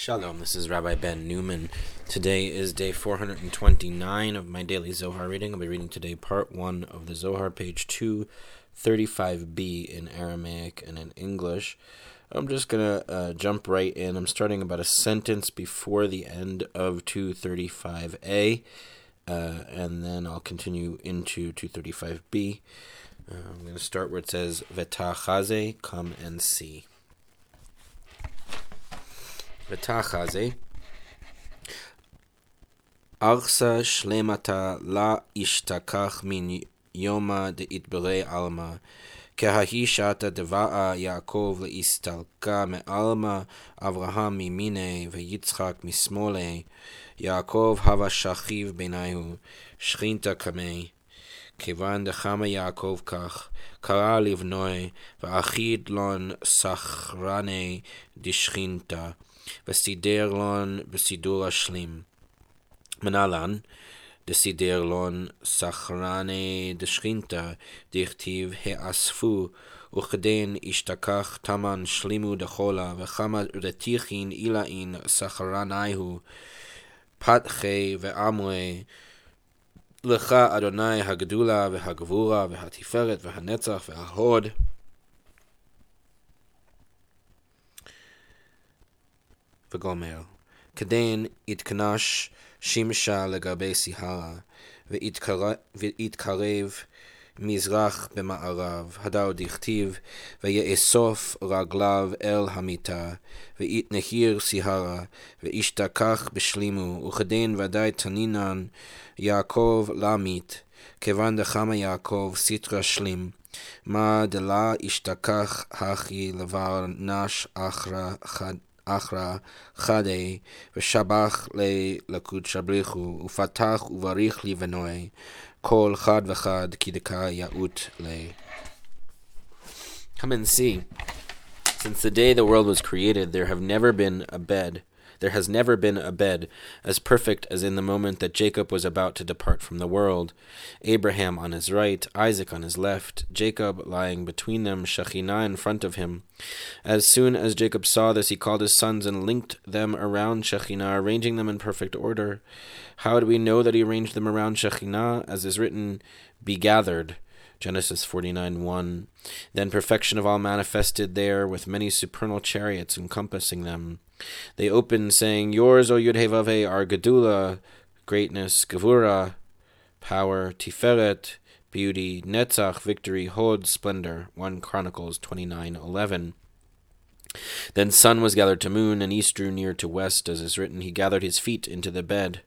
Shalom, this is Rabbi Ben Newman. Today is day 429 of my daily Zohar reading. I'll be reading today part 1 of the Zohar, page 235b in Aramaic and in English. I'm just going to uh, jump right in. I'm starting about a sentence before the end of 235a, uh, and then I'll continue into 235b. Uh, I'm going to start where it says, Vetachaze, come and see. ותחזה ארסה שלמתה לה השתכח מן יומא דאתברי עלמא כההיא שעתה דבעה יעקב להסתלקה מעלמא אברהם מימיני ויצחק משמאלי יעקב הווה שכיב ביניהו שכינתה קמי כיוון דחמה יעקב כך, קרא לבנוי, ואחיד לון סחרני דשכינתה, וסידר לון בסידור השלים. מנהלן, דסידר לון סחרני דשכינתה, דכתיב האספו, וכדין השתכח תמן שלימו דחולה, וכמה רתיחין אילאין סחרניהו, פתחי ואמרי, לך אדוני הגדולה והגבורה והתפארת והנצח וההוד. וגומר. כדין יתכנש שמשה לגבי סיהרה, ויתקרב מזרח במערב, הדר דכתיב, ויאסוף רגליו אל המיטה, ויתנהיר סיהרה, וישתכח בשלימו, וכדין ודאי תנינן יעקב למית, כיוון דחמה יעקב סטרא שלים, מה דלה ישתכח הכי לבר נש אחרא חד אחרא חדי, ושבח ללקוד שבריחו, ופתח ובריך לבנוי, כל חד וחד כי דקה יאות לי. Come and see. Since the day the world was created, there have never been a bed there has never been a bed as perfect as in the moment that Jacob was about to depart from the world. Abraham on his right, Isaac on his left, Jacob lying between them, Shekhinah in front of him. As soon as Jacob saw this, he called his sons and linked them around Shekhinah, arranging them in perfect order. How do we know that he arranged them around Shekhinah? As is written, Be gathered. Genesis 49 1. Then perfection of all manifested there, with many supernal chariots encompassing them. They open, saying, Yours, O Yudhevave, are Gedula, greatness, Gevura, power, Tiferet, beauty, Netzach, victory, Hod, splendor. 1 Chronicles 29 11. Then sun was gathered to moon, and east drew near to west, as is written, He gathered his feet into the bed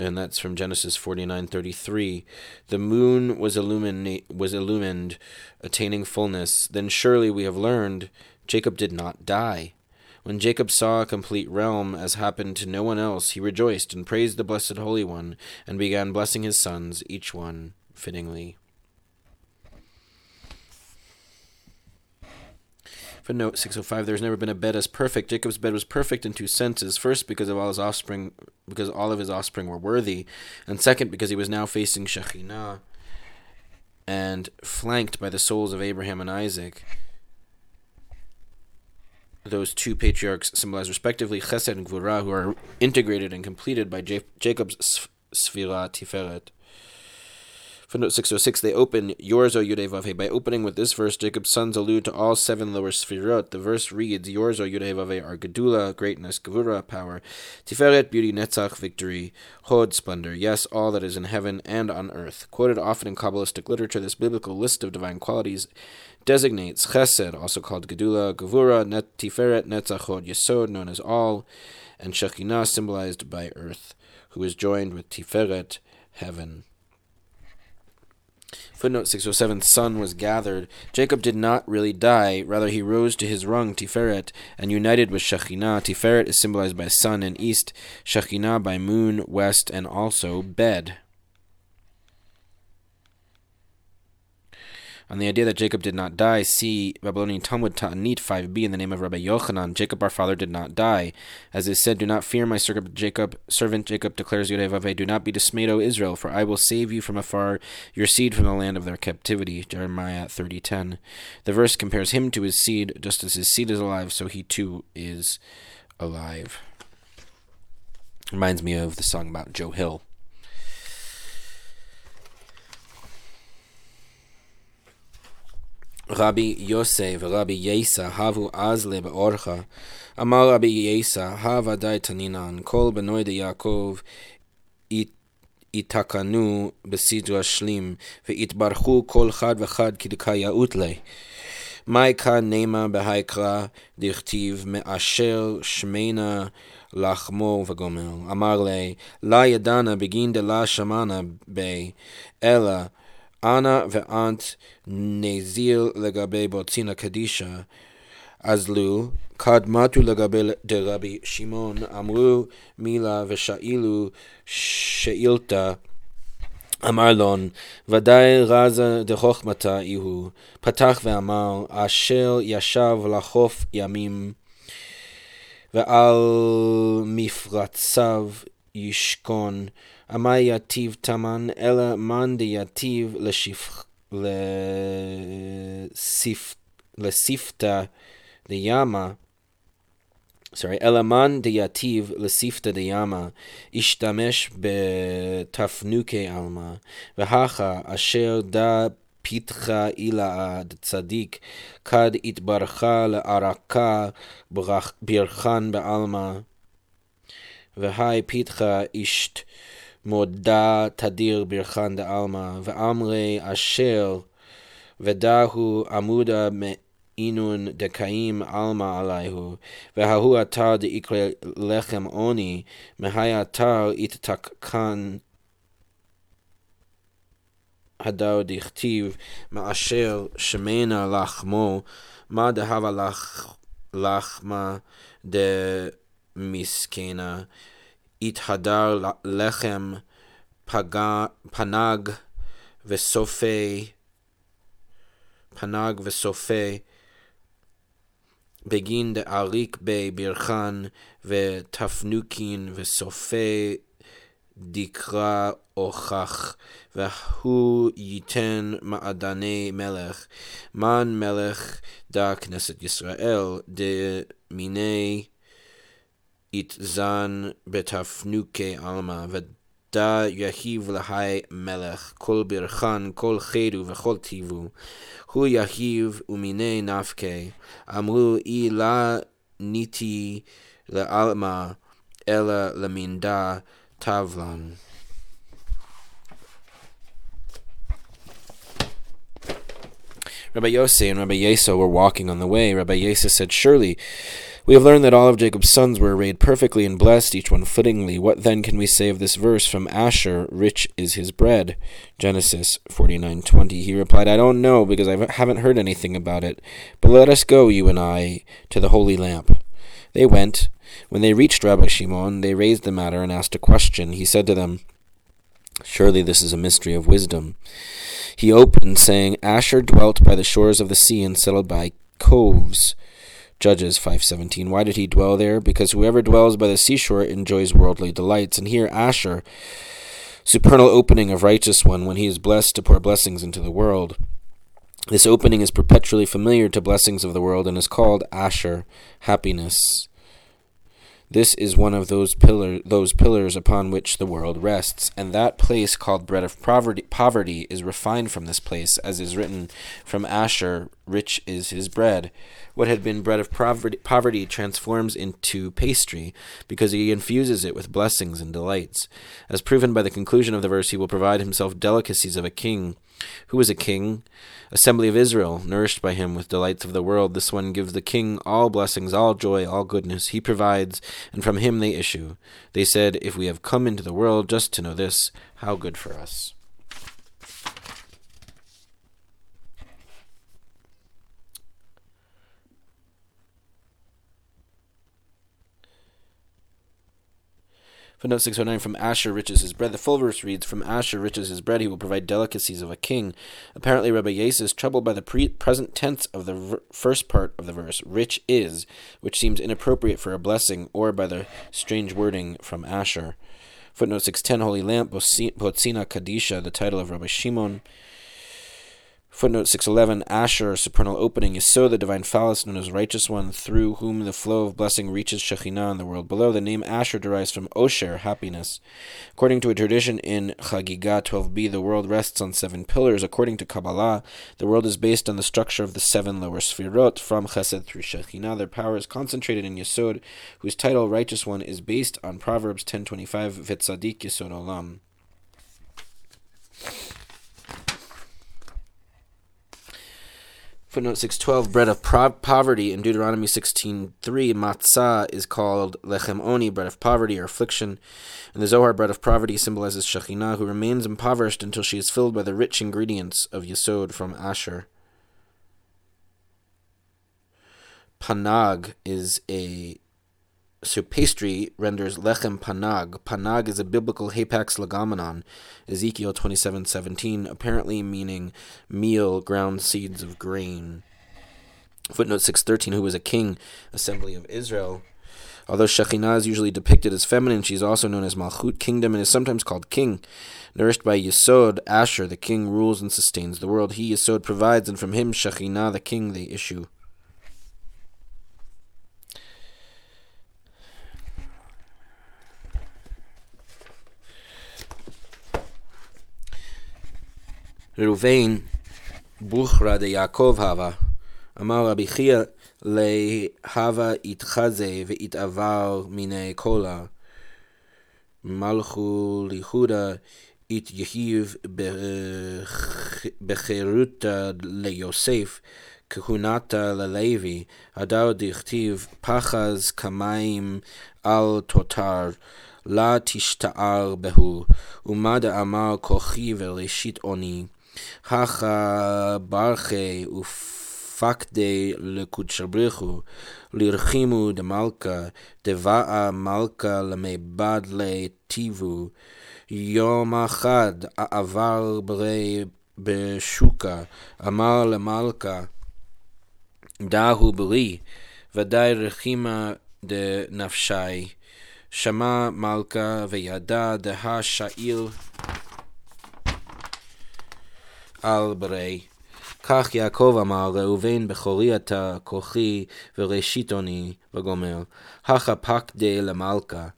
and that's from Genesis 49:33 the moon was illumined was illumined attaining fullness then surely we have learned Jacob did not die when Jacob saw a complete realm as happened to no one else he rejoiced and praised the blessed holy one and began blessing his sons each one fittingly Footnote 605 There's never been a bed as perfect. Jacob's bed was perfect in two senses. First, because of all his offspring, because all of his offspring were worthy, and second, because he was now facing Shekhinah and flanked by the souls of Abraham and Isaac. Those two patriarchs symbolize respectively Chesed and Gvurah, who are integrated and completed by Jacob's Sfira Tiferet. Footnote 606, they open Yours, O Yudevave. By opening with this verse, Jacob's sons allude to all seven lower sfirot. The verse reads, Yours, O Yudevave, are Gedula, greatness, Gevura, power, Tiferet, beauty, Netzach, victory, Hod, splendor. Yes, all that is in heaven and on earth. Quoted often in Kabbalistic literature, this biblical list of divine qualities designates Chesed, also called Gedula, Gevura, Net, Tiferet, Netzach, Hod, Yesod, known as all, and Shekhinah, symbolized by earth, who is joined with Tiferet, heaven. Footnote 607 Sun was gathered. Jacob did not really die, rather, he rose to his rung, Tiferet, and united with Shekhinah. Tiferet is symbolized by sun and east, Shekhinah by moon, west, and also bed. On the idea that Jacob did not die, see Babylonian Talmud Ta'anit 5b in the name of Rabbi Yochanan. Jacob our father did not die. As is said, Do not fear my servant Jacob, servant Jacob declares Yodevave, Do not be dismayed, O Israel, for I will save you from afar, your seed from the land of their captivity. Jeremiah 30.10. The verse compares him to his seed, just as his seed is alive, so he too is alive. Reminds me of the song about Joe Hill. רבי יוסי ורבי יסה הבו אז לבאורחה. אמר רבי יסה, הא ודאי תנינן, כל בנוי דיעקב יתקנו בסדרה שלים, ויתברכו כל חד וחד כדקייאות לי. מאי כאן נאמר בהיקרא דכתיב מאשר שמנה לחמו וגומל. אמר לי, לה ידענה בגין דלה שמנה בי, אלא אנא ואנט נזיר לגבי בוצינה קדישה, אזלו, קדמתו לגבי דרבי שמעון, אמרו מילה ושאילו שאילתה אמר לון, ודאי רזה דחוכמתה איהו, פתח ואמר, אשר ישב לחוף ימים, ועל מפרציו ישכון, אמה יתיב תמן, אלא מאן דיתיב לספתא דיאמה, sorry, אלא מאן דיתיב לספתא דיאמה, השתמש בתפנוקי עלמא, והכה אשר דא פיתחה אילה צדיק, כד התברכה לערכה ברכן בעלמא, והי פיתחה אשת מודה תדיר ברכן דעלמא, ואמרי אשר ודאהו עמודה אינון דקאים עלמא עליהו, וההוא אתר דאיקרא לחם עוני, מהי אתר יתתקן הדר דכתיב, מאשר שמנה לחמו, מה דהבה לח, לחמה דמסכנה, התהדר לחם פגע, פנג וסופי, פנג וסופי, בגין דאריק בי ברכן ותפנוקין וסופי דקרא הוכח, והוא ייתן מעדני מלך, מן מלך דה כנסת ישראל, דמיני it zan betafnuke alma veda yahiv lahai melech kol birchan kol chedu vechol tivu hu yahiv umine nafke amru ila la niti la alma ela laminda tavlan Rabbi Yossi and Rabbi Yesa were walking on the way. Rabbi Yesa said, Surely we have learned that all of Jacob's sons were arrayed perfectly and blessed, each one fittingly. What then can we say of this verse from Asher, rich is his bread? Genesis 49:20. He replied, I don't know because I haven't heard anything about it. But let us go, you and I, to the holy lamp. They went. When they reached Rabbi Shimon, they raised the matter and asked a question. He said to them, Surely this is a mystery of wisdom. He opened, saying, Asher dwelt by the shores of the sea and settled by coves. Judges 5:17. Why did he dwell there? Because whoever dwells by the seashore enjoys worldly delights. And here Asher, supernal opening of righteous one, when he is blessed to pour blessings into the world. This opening is perpetually familiar to blessings of the world and is called Asher, happiness. This is one of those pillar those pillars upon which the world rests, and that place called bread of poverty, poverty is refined from this place, as is written, "From Asher, rich is his bread." What had been bread of poverty, poverty transforms into pastry, because he infuses it with blessings and delights. As proven by the conclusion of the verse, he will provide himself delicacies of a king. Who is a king? assembly of Israel, nourished by him with delights of the world. This one gives the king all blessings, all joy, all goodness. He provides, and from him they issue. They said, If we have come into the world just to know this, how good for us. Footnote 609 From Asher riches his bread. The full verse reads From Asher riches his bread, he will provide delicacies of a king. Apparently, Rabbi Yesa is troubled by the pre- present tense of the first part of the verse, rich is, which seems inappropriate for a blessing, or by the strange wording from Asher. Footnote 610 Holy Lamp, Botzina Kadisha, the title of Rabbi Shimon. Footnote 611 Asher, supernal opening, is so the divine phallus known as righteous one, through whom the flow of blessing reaches Shekhinah in the world below. The name Asher derives from Osher, happiness. According to a tradition in Chagiga 12b, the world rests on seven pillars. According to Kabbalah, the world is based on the structure of the seven lower sphirot, from Chesed through Shekhinah. Their power is concentrated in Yesod, whose title, Righteous One, is based on Proverbs 10.25, Vitzadik Yesod Olam. Footnote 612, bread of pro- poverty in Deuteronomy 16.3, matzah is called lechem oni, bread of poverty or affliction. And the Zohar, bread of poverty, symbolizes Shekhinah, who remains impoverished until she is filled by the rich ingredients of Yesod from Asher. Panag is a so pastry renders lechem panag. Panag is a biblical hapax legomenon, Ezekiel 27:17, apparently meaning meal, ground seeds of grain. Footnote 613, who was a king, assembly of Israel. Although Shekhinah is usually depicted as feminine, she is also known as Malchut, kingdom, and is sometimes called king. Nourished by Yesod, Asher, the king rules and sustains the world. He, Yesod, provides, and from him, Shekhinah, the king, they issue. ראובן, בוכרא דיעקב הווה, אמר רבי חייא להווה יתחזה ויתעבר מיני קולה. מלכו ליחודה ית יהיב בחירותה ליוסף, כהונתה ללוי, הדר דכתיב פחז כמים על תותר, לה תשתער בהו, ומה דאמר כוחי וראשית אוני. הכה ברכי ופקדי לקודשבריחו, לרחימו דמלכה, דבאה מלכה למבד לטיבו. יום אחד עבר ברי בשוקה, אמר למלכה, דהו ברי, ודאי רחימה דנפשי. שמע מלכה וידע דה שאיל על ברי. כך יעקב אמר, ראובן בכורי אתה, כוחי וראשית אוני, וגומר. הכה פקדי למלכה.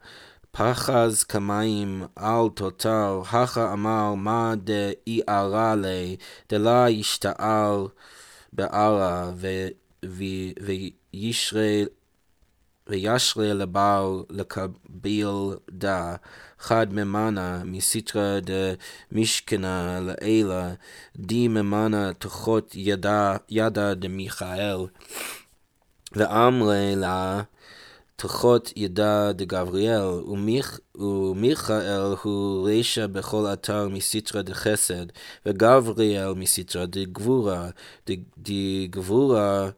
פחז כמים על תותר, הכה אמר מה דאיערה לי, דלה ישתער בערה, וישרה וישרה לבעל לקביל דה, חד ממנה מסיטרא דמשכנה לאלה, די ממנה תחות ידה, ידה דמיכאל, ואמרי לה תחות ידה דגבריאל, ומיכ, ומיכאל הוא רשע בכל אתר מסיטרא דחסד, וגבריאל מסיטרא דגבורה, דגבורה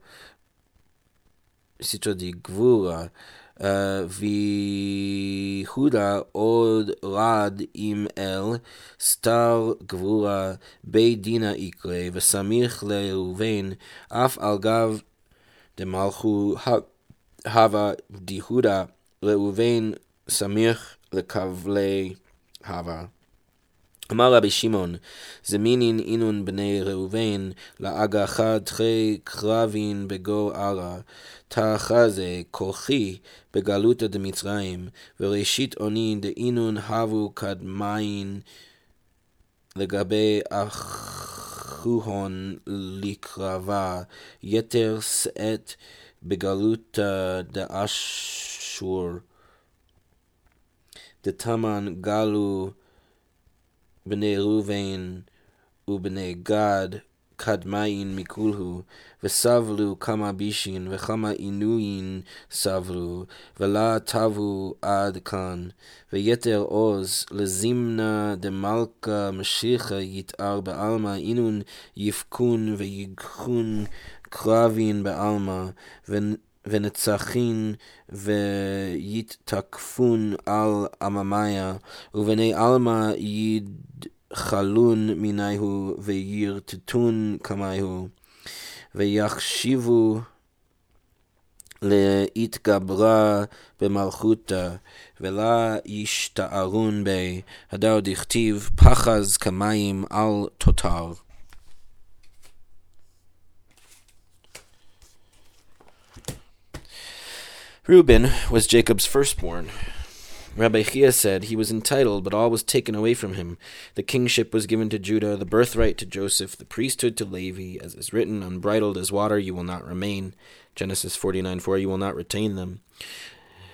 סיטרא דגבורה, ויהודה עוד רד עם אל, סתר גבורה, בית דינה יקרא, וסמיך לראובן, אף על גב דמלכו הווה דיהודה, ראובן סמיך לכבלי הווה. אמר רבי שמעון, זמינין אינון בני ראובן, לאגחה תחי קרבין בגו ערה, תחזה כוחי בגלותא דמצרים, וראשית אוני דאינון הבו קדמין לגבי אחוהון לקרבה, יתר שאת בגלותא דאשור, דתמן גלו בני ראובן ובני גד קדמאין מכולהו, וסבלו כמה בישין וכמה עינוין סבלו, ולה טבו עד כאן, ויתר עוז לזימנה דמלכה משיחה יתאר בעלמא, אינון יפקון ויגחון קרבין בעלמא, ונצחין ויתקפון על עממיה, ובני עלמא ידחלון מיניהו וירטטון כמיהו, ויחשיבו להתגברה במלכותה, ולה ישתערון בי, הדאו דכתיב פחז כמים על תותר. Reuben was Jacob's firstborn. Rabbi Chia said he was entitled, but all was taken away from him. The kingship was given to Judah, the birthright to Joseph, the priesthood to Levi, as is written, Unbridled as water you will not remain. Genesis 49 4, you will not retain them.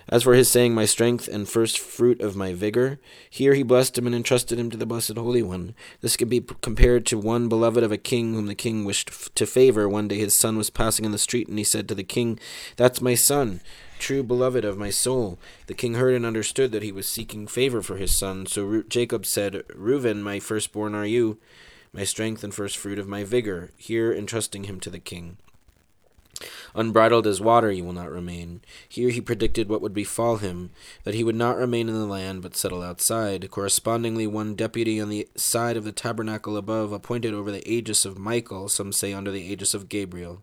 As for his saying, My strength and first fruit of my vigor, here he blessed him and entrusted him to the Blessed Holy One. This can be compared to one beloved of a king whom the king wished to favor. One day his son was passing in the street, and he said to the king, That's my son true beloved of my soul. The king heard and understood that he was seeking favor for his son. So Ru- Jacob said, Reuben, my firstborn are you, my strength and first fruit of my vigor, here entrusting him to the king. Unbridled as water you will not remain. Here he predicted what would befall him, that he would not remain in the land, but settle outside. Correspondingly, one deputy on the side of the tabernacle above, appointed over the aegis of Michael, some say under the aegis of Gabriel.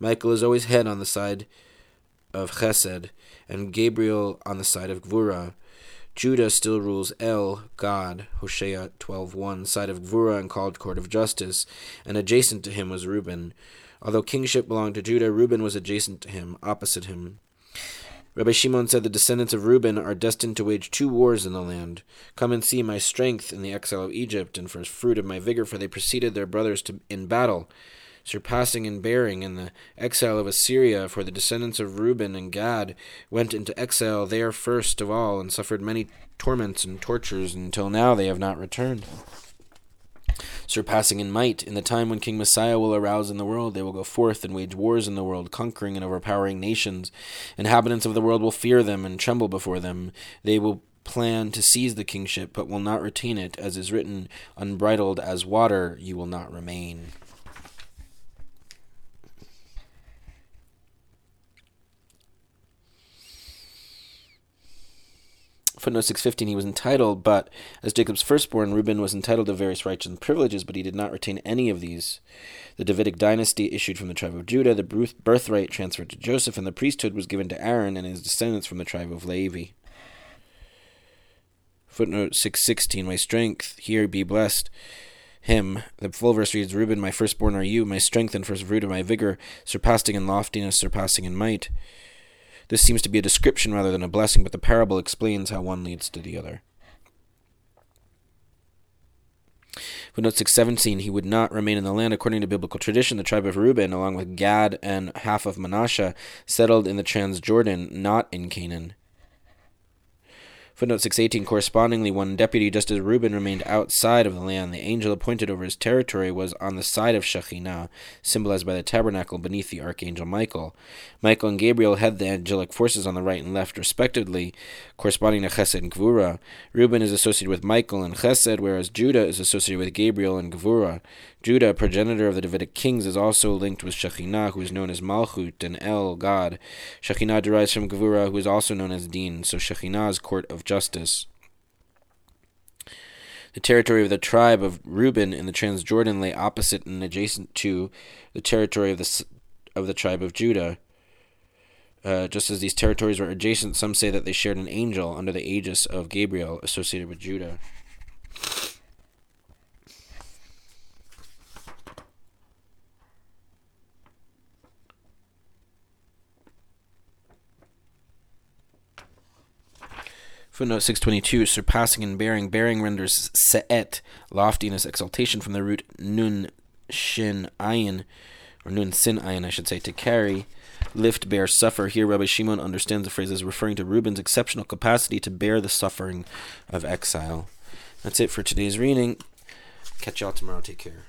Michael is always head on the side of Chesed, and Gabriel on the side of Gvura. Judah still rules El, God, Hosea 12.1, side of Gvura and called court of justice, and adjacent to him was Reuben. Although kingship belonged to Judah, Reuben was adjacent to him, opposite him. Rabbi Shimon said the descendants of Reuben are destined to wage two wars in the land. Come and see my strength in the exile of Egypt, and first fruit of my vigor, for they preceded their brothers to, in battle surpassing in bearing in the exile of Assyria, for the descendants of Reuben and Gad went into exile there first of all, and suffered many torments and tortures, until now they have not returned. Surpassing in might, in the time when King Messiah will arouse in the world, they will go forth and wage wars in the world, conquering and overpowering nations. Inhabitants of the world will fear them and tremble before them. They will plan to seize the kingship, but will not retain it, as is written, Unbridled as water you will not remain. Footnote 615, he was entitled, but as Jacob's firstborn, Reuben was entitled to various rights and privileges, but he did not retain any of these. The Davidic dynasty issued from the tribe of Judah, the birthright transferred to Joseph, and the priesthood was given to Aaron and his descendants from the tribe of Levi. Footnote 616, my strength, here be blessed him. The full verse reads, Reuben, my firstborn are you, my strength and first fruit of my vigor, surpassing in loftiness, surpassing in might. This seems to be a description rather than a blessing, but the parable explains how one leads to the other. Footnote 617, he would not remain in the land. According to biblical tradition, the tribe of Reuben, along with Gad and half of Manasseh, settled in the Transjordan, not in Canaan. Footnote 618 Correspondingly, one deputy, just as Reuben remained outside of the land, the angel appointed over his territory was on the side of Shekhinah, symbolized by the tabernacle beneath the archangel Michael. Michael and Gabriel had the angelic forces on the right and left, respectively, corresponding to Chesed and Gvura. Reuben is associated with Michael and Chesed, whereas Judah is associated with Gabriel and Gvura. Judah, progenitor of the Davidic kings, is also linked with Shekhinah, who is known as Malchut, and El, God. Shekhinah derives from Gevurah, who is also known as Din, so Shekhinah's court justice. The territory of the tribe of Reuben in the Transjordan lay opposite and adjacent to the territory of the of the tribe of Judah. Uh, just as these territories were adjacent, some say that they shared an angel under the aegis of Gabriel associated with Judah. Footnote 622, surpassing in bearing. Bearing renders se'et, loftiness, exaltation, from the root nun shin ayin, or nun sin ayin, I should say, to carry, lift, bear, suffer. Here, Rabbi Shimon understands the phrase as referring to Reuben's exceptional capacity to bear the suffering of exile. That's it for today's reading. Catch y'all tomorrow. Take care.